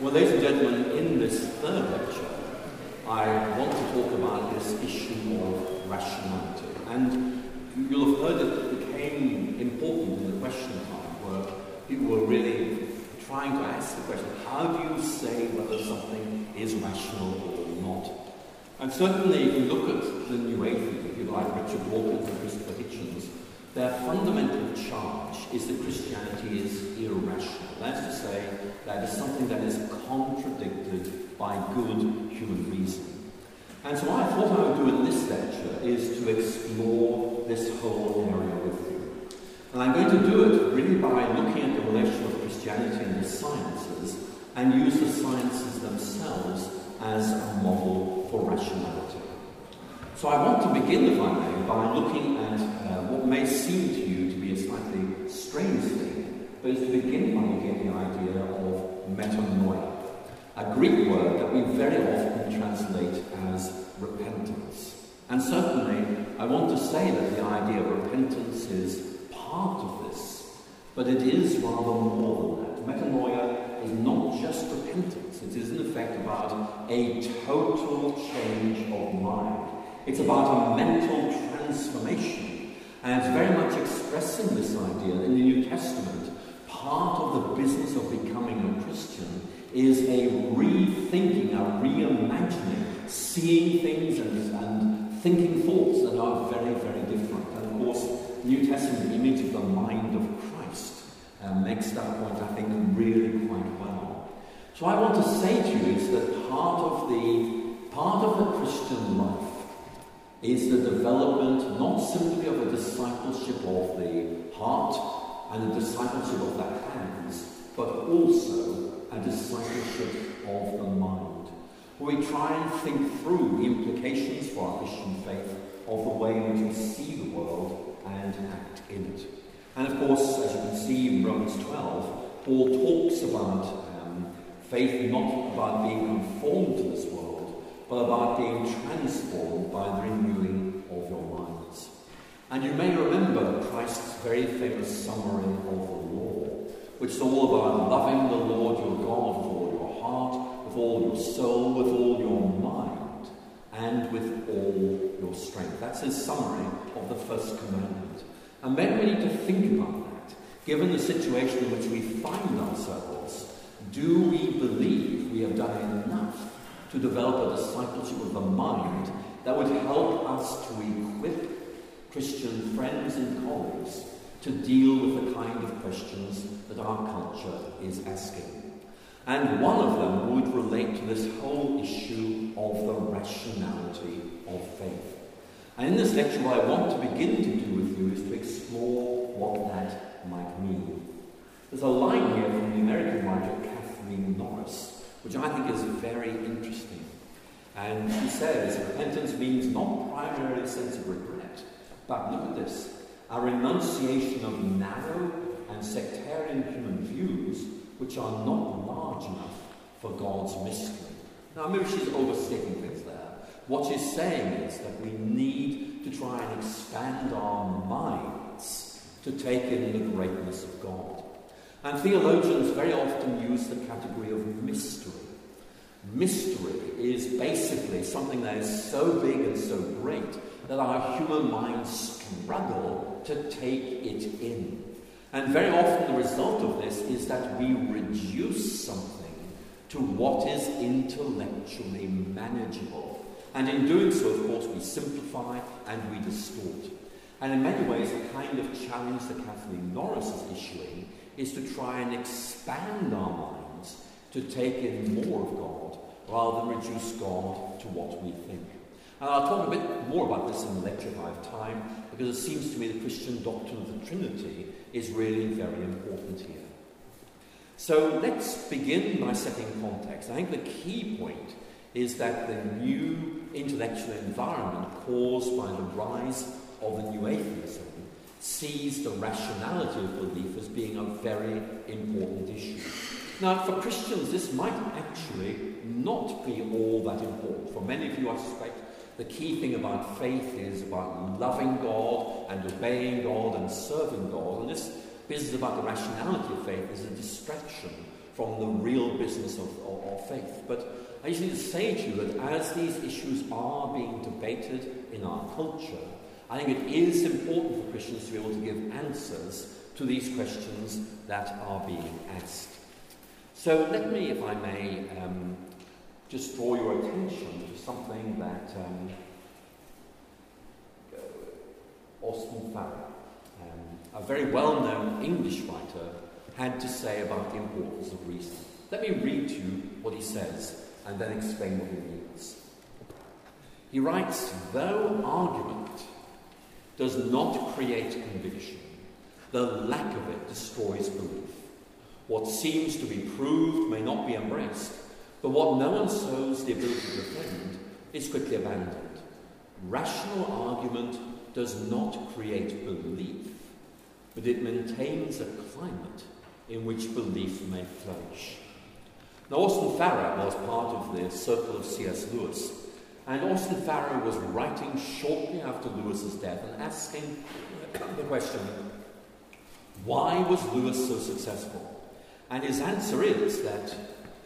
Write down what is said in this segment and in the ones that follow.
Well, ladies and gentlemen, in this third lecture, I want to talk about this issue of rationality. And you'll have heard that it became important in the question time, where people were really trying to ask the question how do you say whether something is rational or not? And certainly, if you look at the New Atheists, if you like Richard Dawkins and Christopher Hitchens, their fundamental charge is that Christianity is irrational. That's to say, that is something that is contradicted by good human reason. And so what I thought I would do in this lecture is to explore this whole area with you. And I'm going to do it really by looking at the relation of Christianity and the sciences and use the sciences themselves as a model for rationality. So I want to begin, if I may, by looking at uh, what may seem to you to be a slightly strange thing, but the beginning begin by getting the idea of metanoia, a Greek word that we very often translate as repentance. And certainly, I want to say that the idea of repentance is part of this, but it is rather more than that. Metanoia is not just repentance, it is in effect about a total change of mind. It's about a mental transformation. And it's very much expressing this idea in the New Testament. Part of the business of becoming a Christian is a rethinking, a reimagining, seeing things and, and thinking thoughts that are very, very different. And of course, New Testament image of the mind of Christ um, makes that point, I think, really quite well. So I want to say to you is that part of the part of the Christian life is the development not simply of a discipleship of the heart and a discipleship of the hands, but also a discipleship of the mind. Where we try and think through the implications for our Christian faith of the way in which we see the world and act in it. And of course, as you can see in Romans 12, Paul talks about um, faith not about being conformed to this world but about being transformed by the renewing of your minds. And you may remember Christ's very famous summary of the law, which is all about loving the Lord your God with all your heart, with all your soul, with all your mind, and with all your strength. That's his summary of the first commandment. And then we need to think about that. Given the situation in which we find ourselves, do we believe we have done enough to develop a discipleship of the mind that would help us to equip Christian friends and colleagues to deal with the kind of questions that our culture is asking. And one of them would relate to this whole issue of the rationality of faith. And in this lecture, what I want to begin to do with you is to explore what that might mean. There's a line here from the American writer Kathleen Norris which I think is very interesting. And she says repentance means not primarily a sense of regret, but look at this a renunciation of narrow and sectarian human views which are not large enough for God's mystery. Now, maybe she's overstating things there. What she's saying is that we need to try and expand our minds to take in the greatness of God. And theologians very often use the category of mystery. Mystery is basically something that is so big and so great that our human minds struggle to take it in. And very often the result of this is that we reduce something to what is intellectually manageable. And in doing so, of course, we simplify and we distort. And in many ways, the kind of challenge that Kathleen Norris is issuing is to try and expand our minds to take in more of God rather than reduce God to what we think. And I'll talk a bit more about this in the lecture if I have time, because it seems to me the Christian doctrine of the Trinity is really very important here. So let's begin by setting context. I think the key point is that the new intellectual environment caused by the rise of the new atheism sees the rationality of belief as being a very important issue. Now, for Christians, this might actually not be all that important. For many of you, I suspect, the key thing about faith is about loving God and obeying God and serving God. And this business about the rationality of faith is a distraction from the real business of, of, of faith. But I just need to say to you that as these issues are being debated in our culture, I think it is important for Christians to be able to give answers to these questions that are being asked. So let me, if I may, um, just draw your attention to something that um, Austin Farrer, um, a very well known English writer, had to say about the importance of reason. Let me read to you what he says and then explain what he means. He writes, though argument does not create conviction, the lack of it destroys belief. What seems to be proved may not be embraced, but what no one shows the ability to defend is quickly abandoned. Rational argument does not create belief, but it maintains a climate in which belief may flourish. Now, Austin Farrer was part of the circle of C.S. Lewis, and Austin Farrer was writing shortly after Lewis's death and asking the question why was Lewis so successful? And his answer is that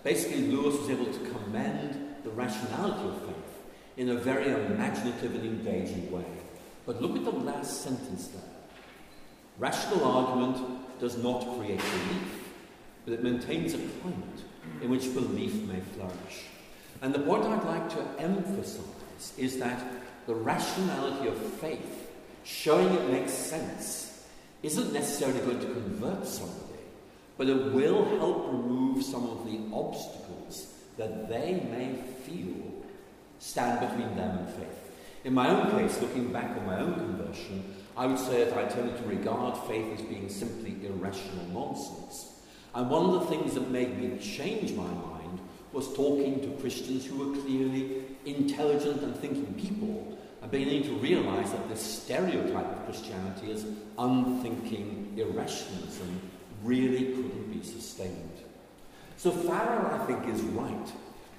basically Lewis was able to commend the rationality of faith in a very imaginative and engaging way. But look at the last sentence there. Rational argument does not create belief, but it maintains a climate in which belief may flourish. And the point I'd like to emphasize is that the rationality of faith, showing it makes sense, isn't necessarily going to convert somebody, but it will help remove some of the obstacles that they may feel stand between them and faith. In my own case, looking back on my own conversion, I would say that I tended to regard faith as being simply irrational nonsense. And one of the things that made me change my mind was talking to Christians who were clearly intelligent and thinking people and beginning to realize that this stereotype of Christianity as unthinking irrationalism really couldn't be sustained. So Farrer, I think, is right,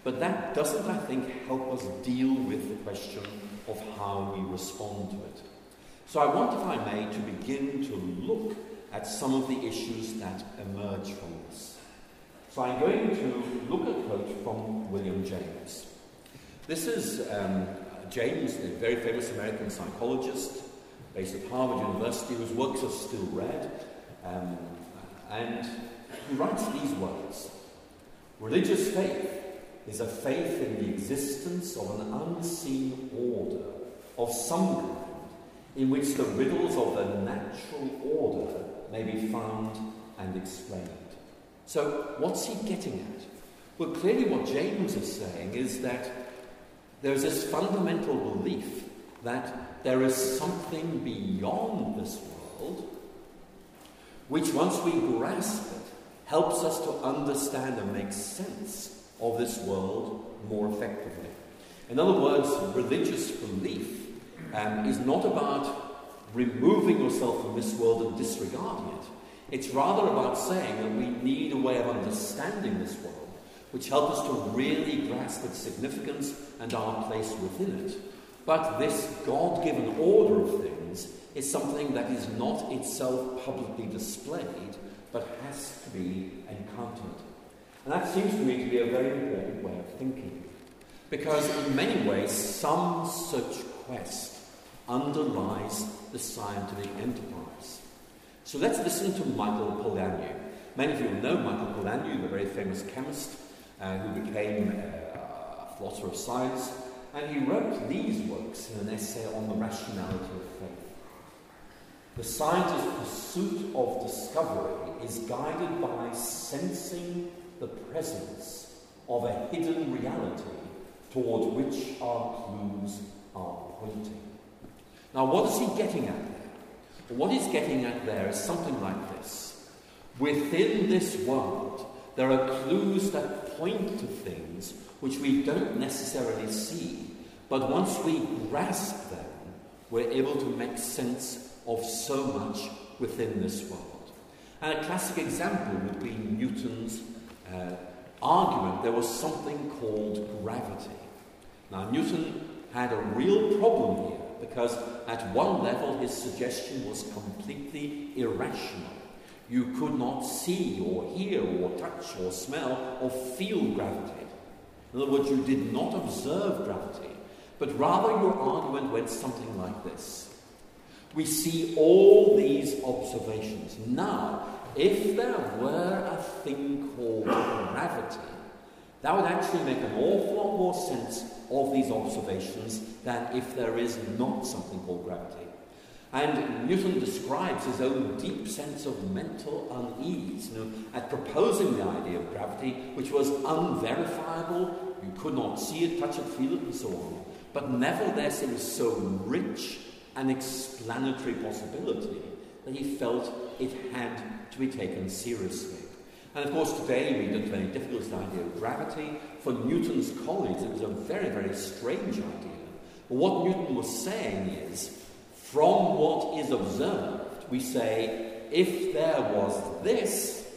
but that doesn't, I think, help us deal with the question of how we respond to it. So I want, if I may, to begin to look at some of the issues that emerge from this. So I'm going to look at a quote from William James. This is um, James, the very famous American psychologist based at Harvard University, whose works are still read. Um, and he writes these words Religious faith is a faith in the existence of an unseen order of some kind in which the riddles of the natural order may be found and explained. So, what's he getting at? Well, clearly, what James is saying is that there's this fundamental belief that there is something beyond this world which, once we grasp it, helps us to understand and make sense of this world more effectively. In other words, religious belief um, is not about removing yourself from this world and disregarding it. It's rather about saying that we need a way of understanding this world, which helps us to really grasp its significance and our place within it. But this God given order of things is something that is not itself publicly displayed, but has to be encountered. And that seems to me to be a very important way of thinking. Because in many ways, some such quest underlies the scientific enterprise. So let's listen to Michael Polanyi. Many of you know Michael Polanyi, the very famous chemist uh, who became uh, a philosopher of science, and he wrote these works in an essay on the rationality of faith. The scientist's pursuit of discovery is guided by sensing the presence of a hidden reality toward which our clues are pointing. Now, what is he getting at there? What he's getting at there is something like this. Within this world, there are clues that point to things which we don't necessarily see, but once we grasp them, we're able to make sense of so much within this world. And a classic example would be Newton's uh, argument there was something called gravity. Now, Newton had a real problem here because at one level his suggestion was completely irrational. You could not see or hear or touch or smell or feel gravity. In other words, you did not observe gravity, but rather your argument went something like this. We see all these observations. Now, if there were a thing called gravity, that would actually make an awful lot more sense of these observations than if there is not something called gravity. And Newton describes his own deep sense of mental unease you know, at proposing the idea of gravity, which was unverifiable, you could not see it, touch it, feel it, and so on. But nevertheless, it was so rich an explanatory possibility that he felt it had to be taken seriously. And of course, today we don't have any difficult with the idea of gravity. For Newton's colleagues, it was a very, very strange idea. But what Newton was saying is, from what is observed, we say, if there was this,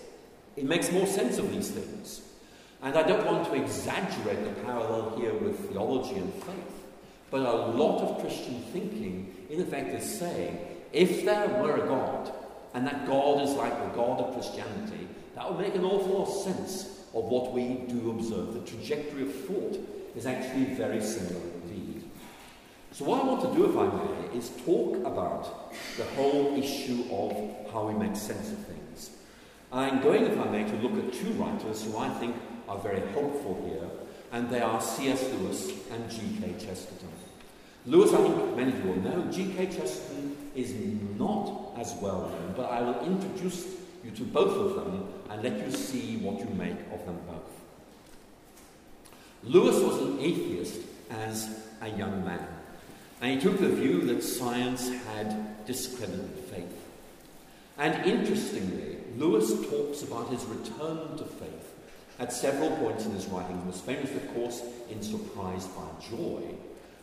it makes more sense of these things. And I don't want to exaggerate the parallel here with theology and faith, but a lot of Christian thinking, in effect, is saying, if there were a God, and that God is like the God of Christianity, that would make an awful lot of sense of what we do observe. The trajectory of thought is actually very similar indeed. So, what I want to do, if I may, is talk about the whole issue of how we make sense of things. I'm going, if I may, to look at two writers who I think are very helpful here, and they are C.S. Lewis and G.K. Chesterton. Lewis, I think many of you will know, G.K. Chesterton is not as well known, but I will introduce you to both of them and let you see what you make of them both. Lewis was an atheist as a young man, and he took the view that science had discredited faith. And interestingly, Lewis talks about his return to faith at several points in his writing, most famous, of course, in Surprised by Joy,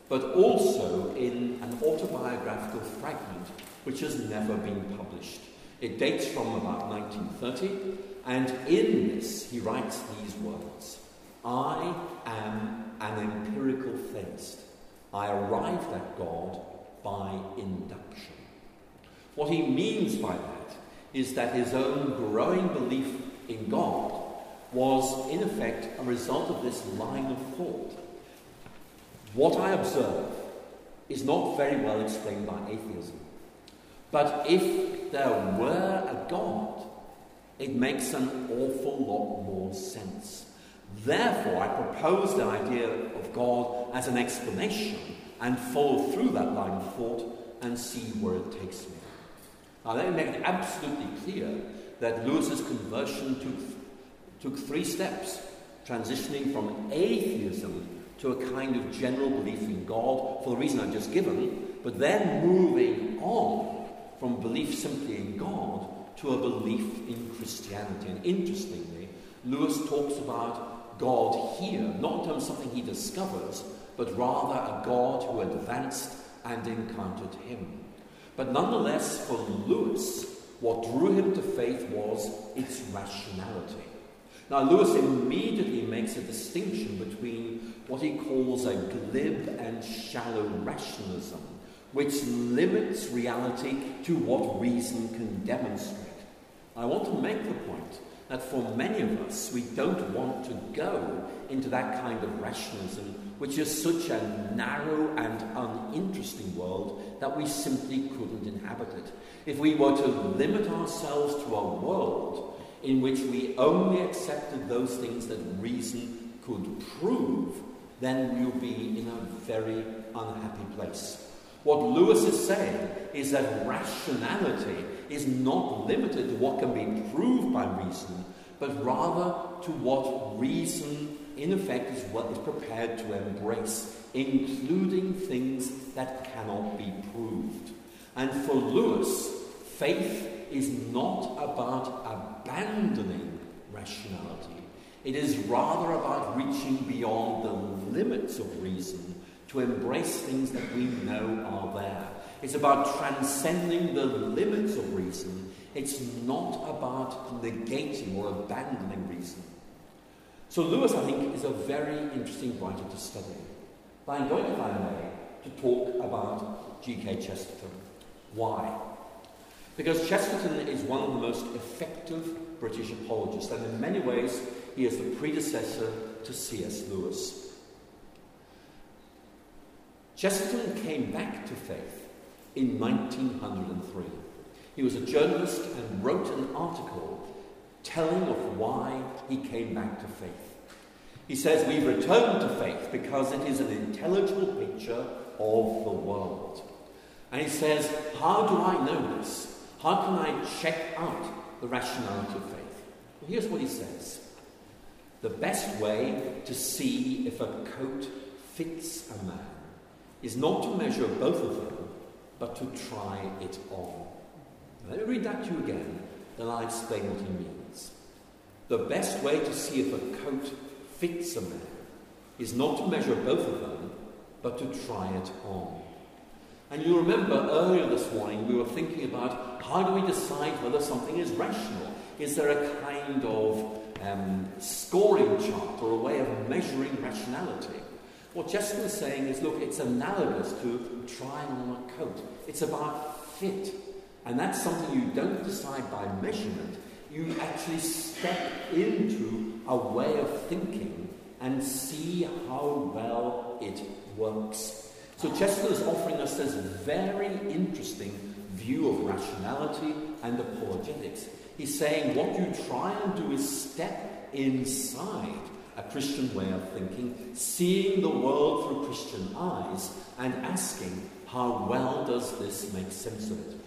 but also in an autobiographical fragment which has never been published. It dates from about 1930, and in this he writes these words I am an empirical theist. I arrived at God by induction. What he means by that is that his own growing belief in God was, in effect, a result of this line of thought. What I observe is not very well explained by atheism. But if there were a God, it makes an awful lot more sense. Therefore, I propose the idea of God as an explanation and follow through that line of thought and see where it takes me. Now, let me make it absolutely clear that Lewis's conversion took, took three steps transitioning from atheism to a kind of general belief in God for the reason I've just given, but then moving on from belief simply in God to a belief in Christianity. And interestingly, Lewis talks about God here, not in terms of something he discovers, but rather a God who advanced and encountered him. But nonetheless, for Lewis, what drew him to faith was its rationality. Now, Lewis immediately makes a distinction between what he calls a glib and shallow rationalism which limits reality to what reason can demonstrate. I want to make the point that for many of us, we don't want to go into that kind of rationalism, which is such a narrow and uninteresting world that we simply couldn't inhabit it. If we were to limit ourselves to a world in which we only accepted those things that reason could prove, then we'll be in a very unhappy place. What Lewis is saying is that rationality is not limited to what can be proved by reason, but rather to what reason, in effect, is what is prepared to embrace, including things that cannot be proved. And for Lewis, faith is not about abandoning rationality. It is rather about reaching beyond the limits of reason to embrace things that we know are there. It's about transcending the limits of reason. It's not about negating or abandoning reason. So, Lewis, I think, is a very interesting writer to study. But I'm going, if I may, to talk about G.K. Chesterton. Why? Because Chesterton is one of the most effective British apologists, and in many ways, he is the predecessor to C.S. Lewis. Chesterton came back to faith in 1903. He was a journalist and wrote an article telling of why he came back to faith. He says, We've returned to faith because it is an intelligible picture of the world. And he says, How do I know this? How can I check out the rationality of faith? Well, here's what he says The best way to see if a coat fits a man is not to measure both of them, but to try it on. Let me read that to you again, then I'll explain what he means. The best way to see if a coat fits a man is not to measure both of them, but to try it on. And you remember earlier this morning we were thinking about how do we decide whether something is rational? Is there a kind of um, scoring chart or a way of measuring rationality? What Justin is saying is look, it's analogous to trying on a coat. It's about fit. And that's something you don't decide by measurement. You actually step into a way of thinking and see how well it works. So Chesterton is offering us this very interesting view of rationality and apologetics. He's saying what you try and do is step inside a Christian way of thinking, seeing the world through Christian eyes, and asking, how well does this make sense of it?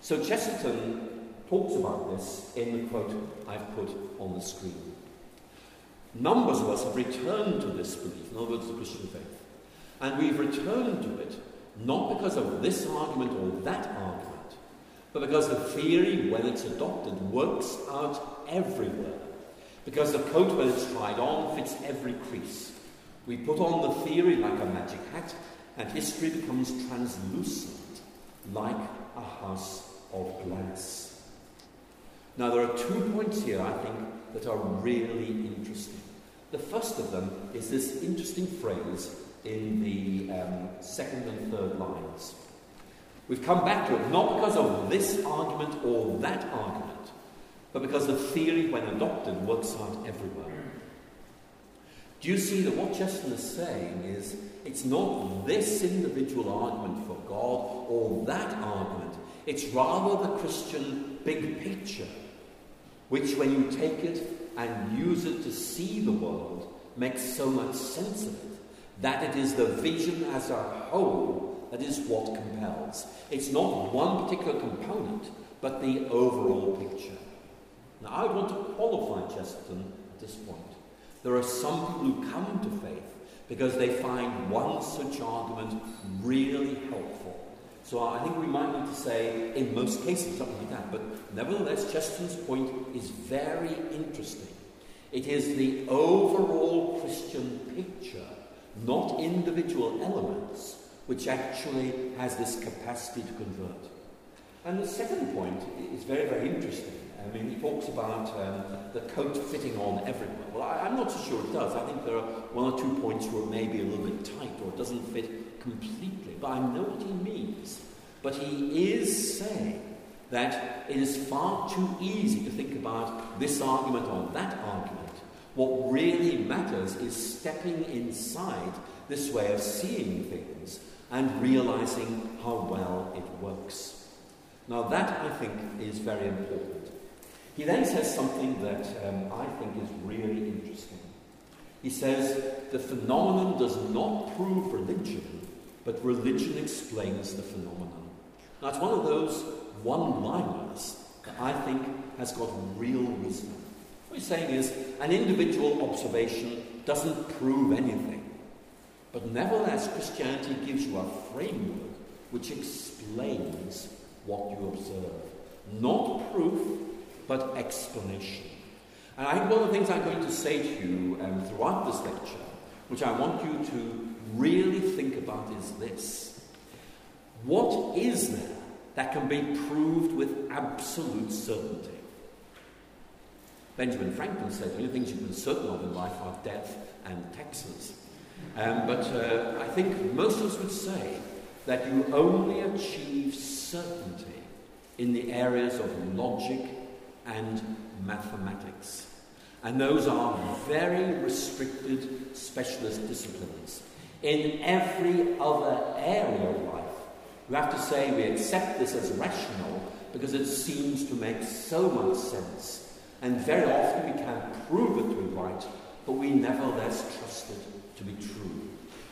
So Chesterton talks about this in the quote I've put on the screen. Numbers of us have returned to this belief, in other words, the Christian faith. And we've returned to it not because of this argument or that argument, but because the theory, when it's adopted, works out everywhere. Because the coat, when it's tried on, fits every crease. We put on the theory like a magic hat, and history becomes translucent, like a house of glass. Now, there are two points here, I think, that are really interesting. The first of them is this interesting phrase in the um, second and third lines. We've come back to it not because of this argument or that argument, but because the theory, when adopted, works out everywhere. Do you see that what Chesterton is saying is it's not this individual argument for God or that argument, it's rather the Christian big picture, which, when you take it and use it to see the world, makes so much sense of it that it is the vision as a whole that is what compels. It's not one particular component, but the overall picture. Now, I want to qualify Chesterton at this point. There are some people who come to faith because they find one such argument really helpful. So I think we might need to say, in most cases, something like that. But nevertheless, Chesterton's point is very interesting. It is the overall Christian picture not individual elements, which actually has this capacity to convert. And the second point is very, very interesting. I mean, he talks about um, the coat fitting on everywhere. Well, I, am not so sure it does. I think there are one or two points where it may be a little bit tight or it doesn't fit completely. But I know what he means. But he is saying that it is far too easy to think about this argument or that argument what really matters is stepping inside this way of seeing things and realizing how well it works. Now, that I think is very important. He then says something that um, I think is really interesting. He says, The phenomenon does not prove religion, but religion explains the phenomenon. Now, it's one of those one liners that I think has got real wisdom. What he's saying is an individual observation doesn't prove anything. But nevertheless, Christianity gives you a framework which explains what you observe. Not proof, but explanation. And I think one of the things I'm going to say to you um, throughout this lecture, which I want you to really think about, is this. What is there that can be proved with absolute certainty? Benjamin Franklin said the only things you can certain of in life are death and taxes. Um, but uh, I think most of us would say that you only achieve certainty in the areas of logic and mathematics. And those are very restricted specialist disciplines. In every other area of life, we have to say we accept this as rational because it seems to make so much sense. And very often we can prove it to be right, but we nevertheless trust it to be true.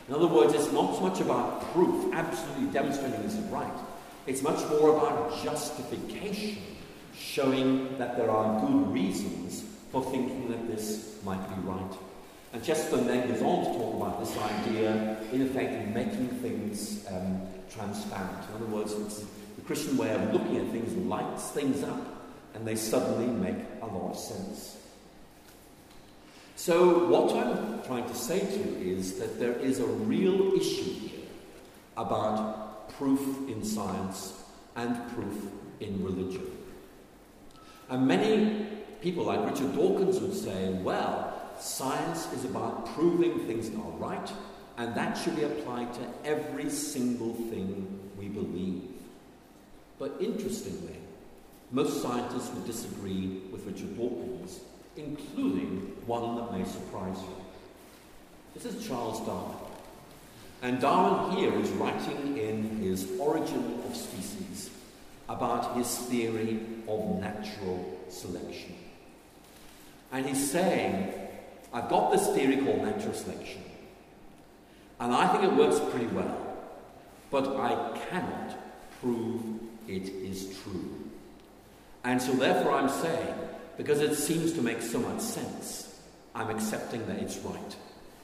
In other words, it's not so much about proof, absolutely demonstrating this is right. It's much more about justification, showing that there are good reasons for thinking that this might be right. And Chesterton then goes on to talk about this idea, in effect, of making things um, transparent. In other words, it's the Christian way of looking at things lights things up, and they suddenly make a lot of sense. So, what I'm trying to say to you is that there is a real issue here about proof in science and proof in religion. And many people, like Richard Dawkins, would say, well, science is about proving things are right, and that should be applied to every single thing we believe. But interestingly, most scientists would disagree with Richard Dawkins including one that may surprise you. This is Charles Darwin. And Darwin here is writing in his Origin of Species about his theory of natural selection. And he's saying, I've got this theory called natural selection, and I think it works pretty well, but I cannot prove it is true. And so, therefore, I'm saying because it seems to make so much sense. I'm accepting that it's right.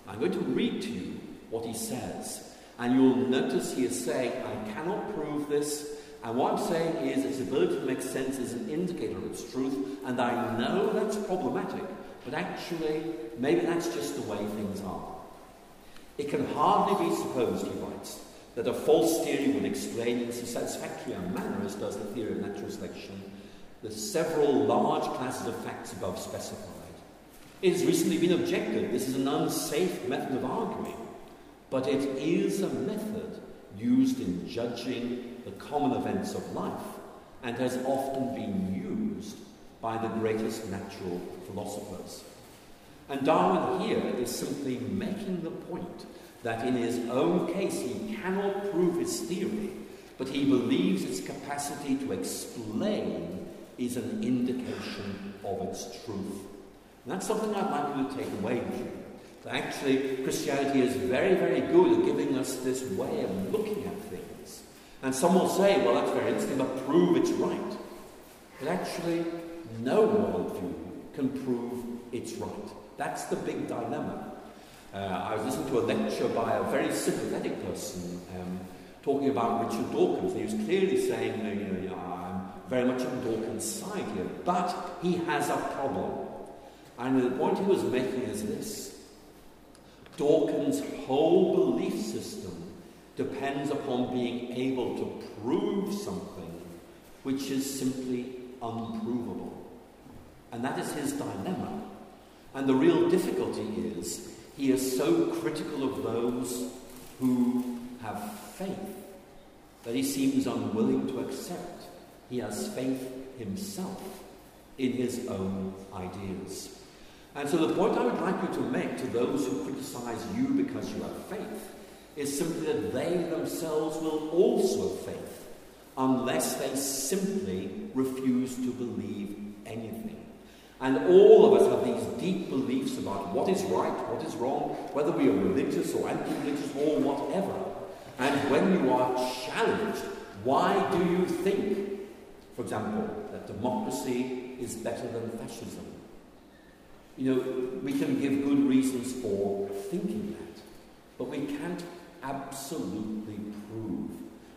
I'm going to read to you what he says, and you'll notice he is saying, I cannot prove this, and what I'm saying is its ability to make sense is an indicator of its truth, and I know that's problematic, but actually, maybe that's just the way things are. It can hardly be supposed, he writes, that a false theory would explain in so satisfactory a manner as does the theory of natural selection the several large classes of facts above specified. It has recently been objected this is an unsafe method of arguing, but it is a method used in judging the common events of life and has often been used by the greatest natural philosophers. And Darwin here is simply making the point that in his own case he cannot prove his theory, but he believes its capacity to explain is an indication of its truth. And that's something I'd like you to take away with you. Actually, Christianity is very, very good at giving us this way of looking at things. And some will say, well, that's very interesting, but prove it's right. But actually, no worldview can prove it's right. That's the big dilemma. Uh, I was listening to a lecture by a very sympathetic person um, talking about Richard Dawkins. He was clearly saying, you know, very much on Dawkins' side here, but he has a problem. And the point he was making is this Dawkins' whole belief system depends upon being able to prove something which is simply unprovable. And that is his dilemma. And the real difficulty is he is so critical of those who have faith that he seems unwilling to accept he has faith himself in his own ideas. And so, the point I would like you to make to those who criticize you because you have faith is simply that they themselves will also have faith unless they simply refuse to believe anything. And all of us have these deep beliefs about what is right, what is wrong, whether we are religious or anti religious or whatever. And when you are challenged, why do you think for example, that democracy is better than fascism. You know, we can give good reasons for thinking that, but we can't absolutely prove.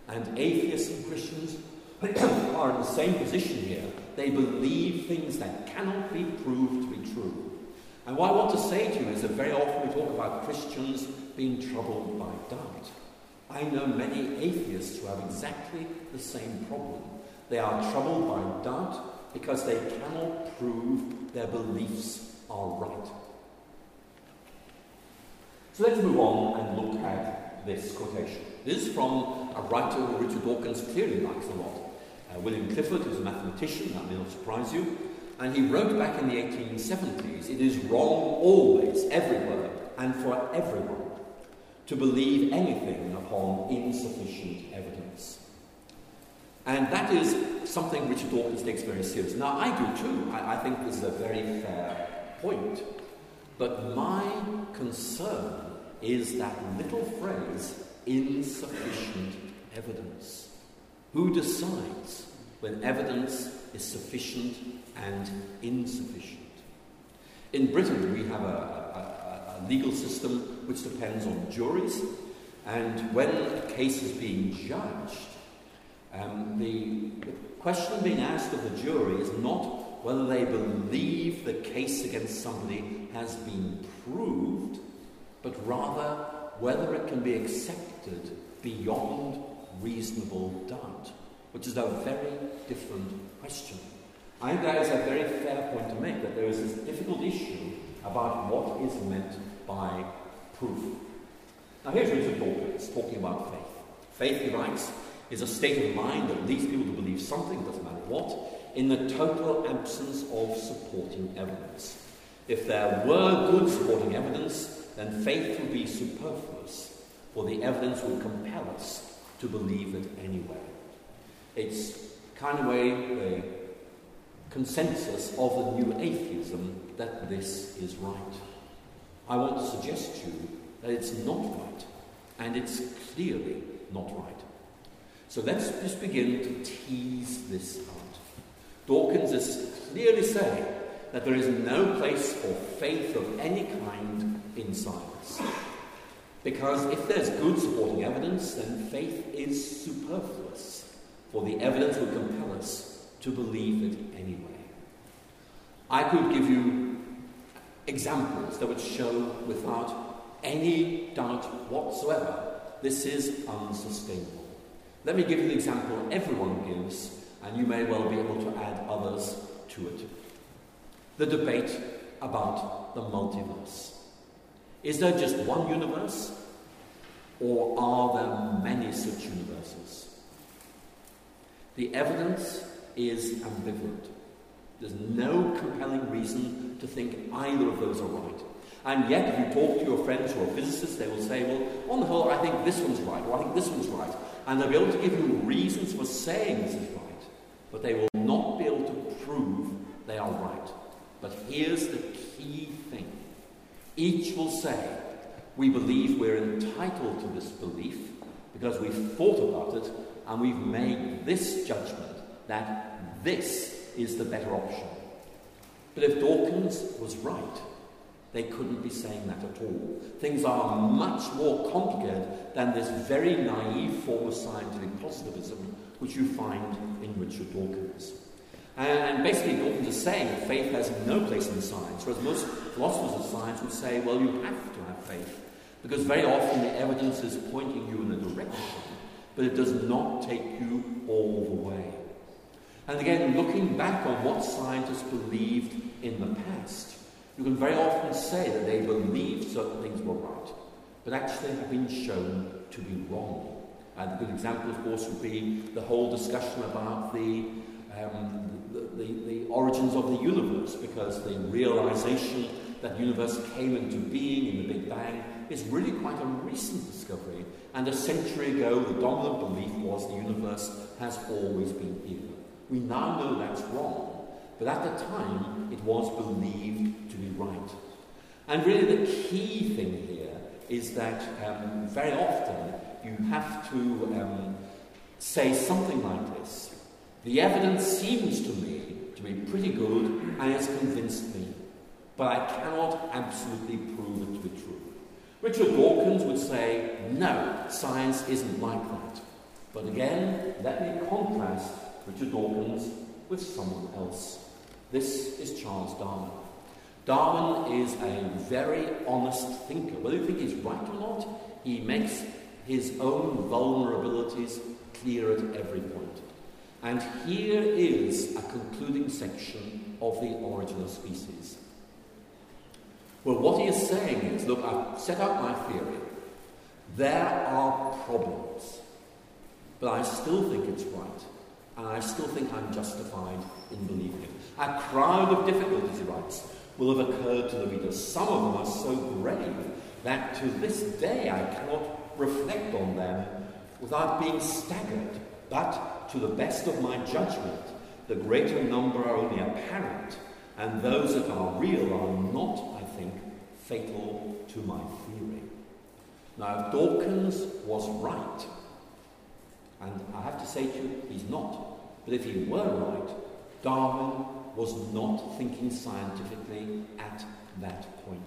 And atheists and Christians are in the same position here. They believe things that cannot be proved to be true. And what I want to say to you is that very often we talk about Christians being troubled by doubt. I know many atheists who have exactly the same problem. They are troubled by doubt because they cannot prove their beliefs are right. So let's move on and look at this quotation. This is from a writer who Richard Dawkins clearly likes a lot. Uh, William Clifford, who's a mathematician, that may not surprise you, and he wrote back in the 1870s it is wrong always, everywhere, and for everyone to believe anything upon insufficient evidence. And that is something Richard Dawkins takes very seriously. Now, I do too. I, I think this is a very fair point. But my concern is that little phrase, insufficient evidence. Who decides when evidence is sufficient and insufficient? In Britain, we have a, a, a legal system which depends on juries, and when a case is being judged, um, the, the question being asked of the jury is not whether they believe the case against somebody has been proved, but rather whether it can be accepted beyond reasonable doubt, which is a very different question. I think that is a very fair point to make, that there is this difficult issue about what is meant by proof. Now here's Richard Dawkins talking about faith. Faith, he writes, is a state of mind that leads people to believe something, doesn't matter what, in the total absence of supporting evidence. If there were good supporting evidence, then faith would be superfluous, for the evidence would compel us to believe it anyway. It's kind of a, a consensus of the new atheism that this is right. I want to suggest to you that it's not right, and it's clearly not right. So let's just begin to tease this out. Dawkins is clearly saying that there is no place for faith of any kind in science. Because if there's good supporting evidence, then faith is superfluous, for the evidence will compel us to believe it anyway. I could give you examples that would show without any doubt whatsoever this is unsustainable. Let me give you the example everyone gives, and you may well be able to add others to it. The debate about the multiverse. Is there just one universe, or are there many such universes? The evidence is ambivalent. There's no compelling reason to think either of those are right. And yet, if you talk to your friends who are physicists, they will say, well, on the whole, I think this one's right, or I think this one's right. And they'll be able to give you reasons for saying this is right, but they will not be able to prove they are right. But here's the key thing each will say, we believe we're entitled to this belief because we've thought about it and we've made this judgment that this is the better option. But if Dawkins was right, they couldn't be saying that at all. Things are much more complicated than this very naive form of scientific positivism which you find in Richard Dawkins. And basically, Dawkins is saying that faith has no place in science, whereas most philosophers of science would say, well, you have to have faith, because very often the evidence is pointing you in a direction, but it does not take you all the way. And again, looking back on what scientists believed in the past, you can very often say that they believed certain things were right, but actually have been shown to be wrong. And a good example, of course, would be the whole discussion about the, um, the, the, the, origins of the universe, because the realization that the universe came into being in the Big Bang is really quite a recent discovery. And a century ago, the dominant belief was the universe has always been here. We now know that's wrong. But at the time, it was believed be right. And really, the key thing here is that um, very often you have to um, say something like this The evidence seems to me to be pretty good and has convinced me, but I cannot absolutely prove it to be true. Richard Dawkins would say, No, science isn't like that. But again, let me contrast Richard Dawkins with someone else. This is Charles Darwin. Darwin is a very honest thinker. Whether you think he's right or not, he makes his own vulnerabilities clear at every point. And here is a concluding section of The Origin of Species. Well, what he is saying is look, I've set out my theory. There are problems, but I still think it's right. and I still think I'm justified in believing it. A crowd of difficulties, he writes, will have occurred to the reader. Some of them are so grave that to this day I cannot reflect on them without being staggered. But to the best of my judgment, the greater number are only apparent, and those that are real are not, I think, fatal to my theory. Now, Dawkins was right, and I have to say to you, he's not. But if he were right, Darwin was not thinking scientifically at that point.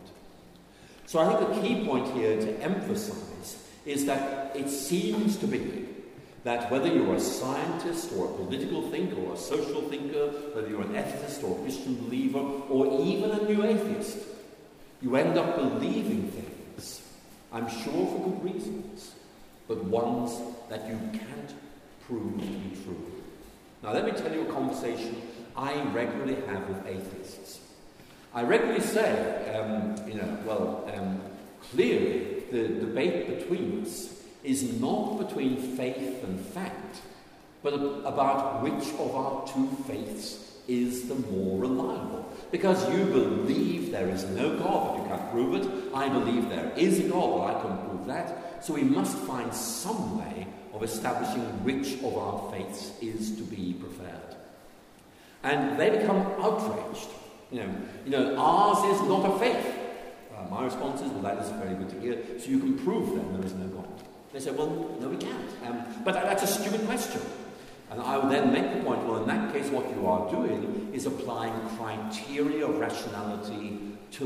So I think the key point here to emphasize is that it seems to be that whether you're a scientist or a political thinker or a social thinker, whether you're an ethicist or a Christian believer or even a new atheist, you end up believing things, I'm sure for good reasons, but ones that you can't prove to be true. Now, let me tell you a conversation I regularly have with atheists. I regularly say, um, you know, well, um, clearly the debate between us is not between faith and fact, but about which of our two faiths is the more reliable. Because you believe there is no God, but you can't prove it. I believe there is a God, but I can't prove that. So we must find some way of establishing which of our faiths is to be preferred. And they become outraged. You know, you know ours is not a faith. Uh, my response is, well, that is very good to hear. So you can prove that there is no God. They say, well, no, we can't. Um, but that, that's a stupid question. And I would then make the point, well, in that case, what you are doing is applying criteria of rationality to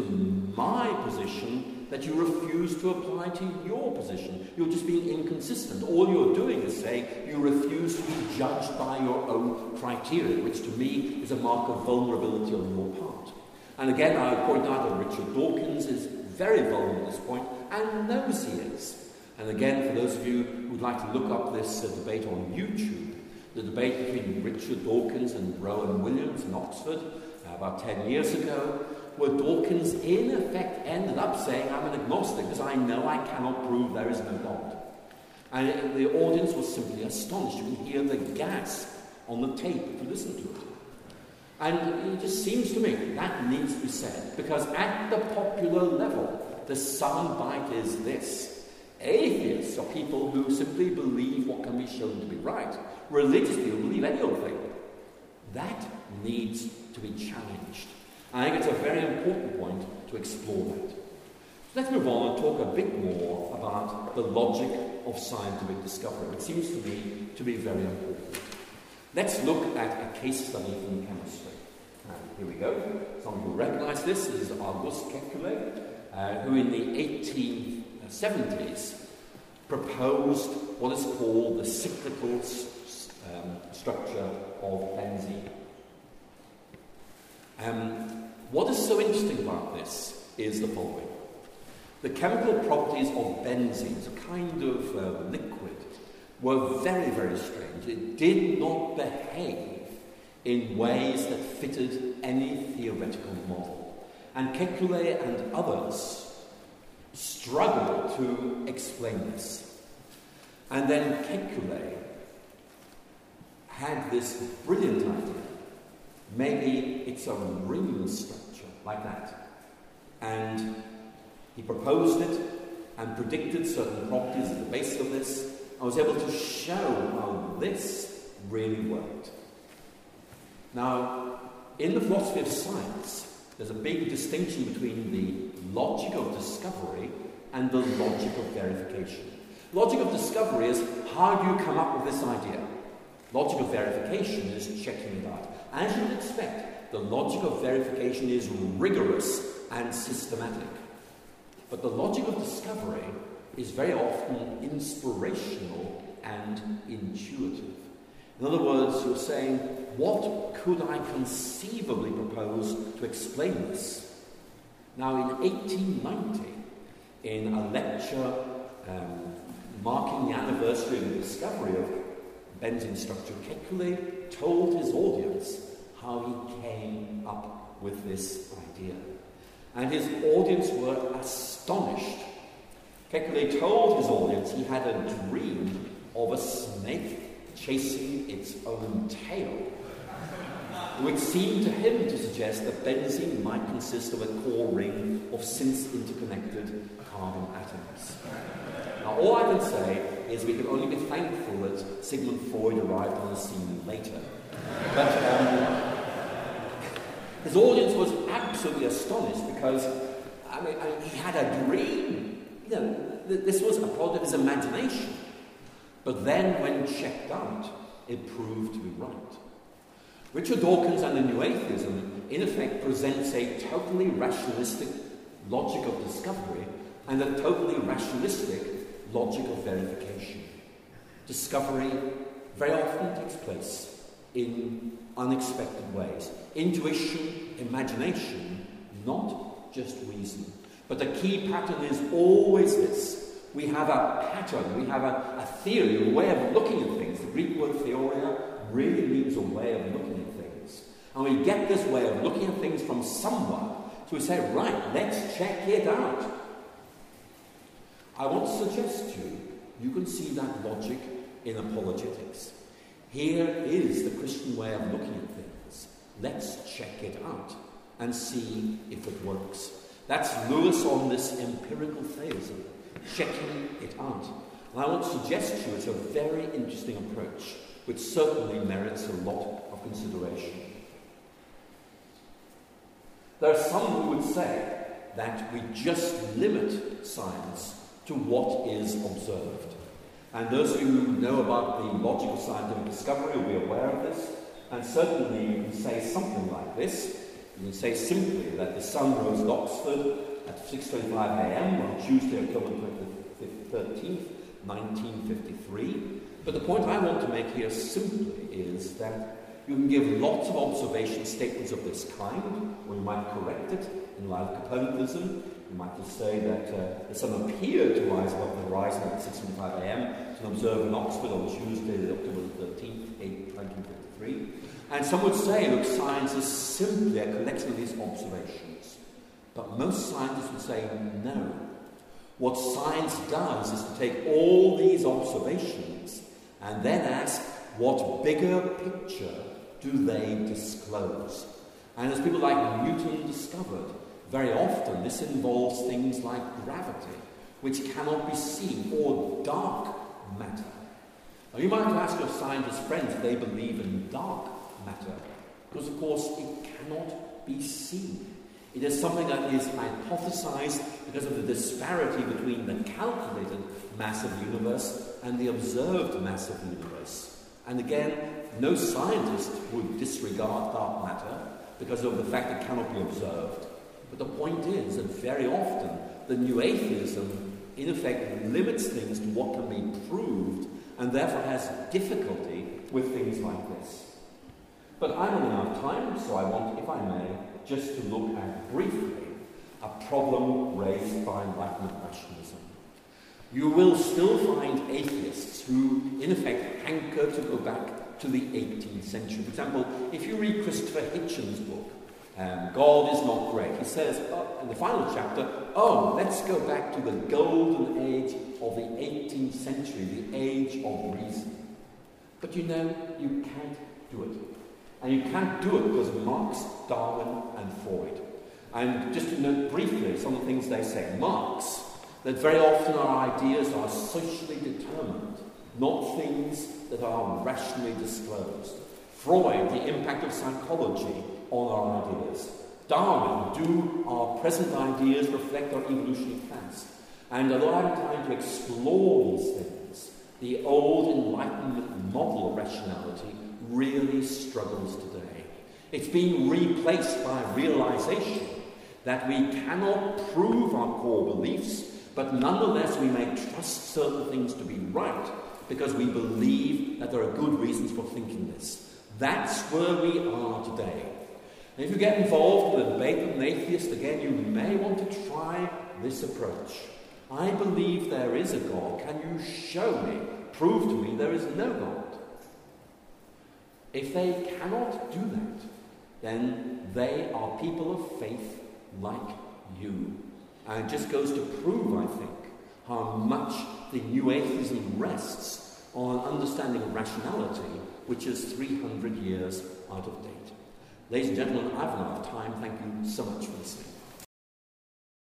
my position that you refuse to apply to your position. You're just being inconsistent. All you're doing is saying you refuse to be judged by your own criteria, which to me is a mark of vulnerability on your part. And again, I would point out that Richard Dawkins is very vulnerable at this point and knows he is. And again, for those of you who'd like to look up this uh, debate on YouTube, the debate between Richard Dawkins and Rowan Williams in Oxford uh, about 10 years ago, where Dawkins in effect ended up saying, I'm an agnostic because I know I cannot prove there is no God. And the audience was simply astonished. You can hear the gasp on the tape if you listen to it. And it just seems to me that needs to be said because at the popular level, the soundbite is this Atheists are people who simply believe what can be shown to be right. Religious people believe any old thing. That needs to be challenged. I think it's a very important point to explore that. Let's move on and talk a bit more about the logic of scientific discovery. It seems to me to be very important. Let's look at a case study in chemistry. And here we go. Some of you recognize this. This is Auguste Kekulé, uh, who in the 1870s proposed what is called the cyclical um, structure of benzene. Um, what is so interesting about this is the following. The chemical properties of benzene, a kind of uh, liquid, were very, very strange. It did not behave in ways that fitted any theoretical model. And Kekulé and others struggled to explain this. And then Kekulé had this brilliant idea. Maybe it's a ring structure like that. And he proposed it and predicted certain properties at the base of this. I was able to show how this really worked. Now, in the philosophy of science, there's a big distinction between the logic of discovery and the logic of verification. Logic of discovery is how do you come up with this idea? Logic of verification is checking it out. As you'd expect, the logic of verification is rigorous and systematic. But the logic of discovery is very often inspirational and intuitive. In other words, you're saying, what could I conceivably propose to explain this? Now, in 1890, in a lecture um, marking the anniversary of the discovery of benzene structure, Kekulé told his audience how he came up with this idea. And his audience were astonished. Kekulé told his audience he had a dream of a snake chasing its own tail, which seemed to him to suggest that benzene might consist of a core ring of since interconnected carbon atoms. Now, all I can say is we can only be thankful that Sigmund Freud arrived on the scene later. But um, his audience was absolutely astonished because I mean, I mean, he had a dream. You know, th- this was a product of his imagination. But then, when checked out, it proved to be right. Richard Dawkins and the New Atheism, in effect, presents a totally rationalistic logic of discovery and a totally rationalistic logic of verification. Discovery very often takes place in unexpected ways. Intuition, imagination, not just reason. But the key pattern is always this. We have a pattern, we have a, a theory, a way of looking at things. The Greek word theoria really means a way of looking at things. And we get this way of looking at things from someone. So we say, right, let's check it out. I want to suggest to you, you can see that logic in apologetics. Here is the Christian way of looking at things. Let's check it out and see if it works. That's Lewis on this empirical theism, checking it out. And I want to suggest to you it's a very interesting approach, which certainly merits a lot of consideration. There are some who would say that we just limit science to what is observed. And those who know about the logical scientific discovery will be aware of this. And certainly you can say something like this. You can say simply that the sun rose at Oxford at 6.25 a.m. on Tuesday, October 13th, 1953. But the point I want to make here simply is that you can give lots of observation statements of this kind, or you might correct it in light of Copernicanism. You might just say that uh, the sun appeared to rise above the horizon at 6.25 a.m. to observe in Oxford on Tuesday, October 13th, 1953. And some would say, look, science is simply a collection of these observations. But most scientists would say, no. What science does is to take all these observations and then ask, what bigger picture do they disclose? And as people like Newton discovered, very often this involves things like gravity, which cannot be seen, or dark matter. Now, you might ask your scientist friends if they believe in dark matter, because of course it cannot be seen. It is something that is hypothesized because of the disparity between the calculated mass of the universe and the observed mass of the universe. And again, no scientist would disregard dark matter because of the fact it cannot be observed. But the point is that very often the new atheism, in effect, limits things to what can be proved and therefore has difficulty with things like this. But I'm running out of time, so I want, if I may, just to look at briefly a problem raised by Enlightenment rationalism. You will still find atheists who, in effect, hanker to go back to the 18th century. For example, if you read Christopher Hitchens' book, um, God is not great. He says oh, in the final chapter, oh, let's go back to the golden age of the 18th century, the age of reason. But you know, you can't do it. And you can't do it because of Marx, Darwin, and Freud. And just to note briefly some of the things they say. Marx, that very often our ideas are socially determined, not things that are rationally disclosed. Freud, the impact of psychology on our ideas. Darwin, do our present ideas reflect our evolutionary past? And although I'm trying to explore these things, the old Enlightenment model of rationality really struggles today. It's being replaced by realization that we cannot prove our core beliefs, but nonetheless we may trust certain things to be right because we believe that there are good reasons for thinking this. That's where we are today. If you get involved in a debate with an atheist, again, you may want to try this approach. I believe there is a God. Can you show me, prove to me there is no God? If they cannot do that, then they are people of faith like you. And it just goes to prove, I think, how much the new atheism rests on understanding rationality, which is 300 years out of date. Ladies and gentlemen, I've run out of time. Thank you so much for listening.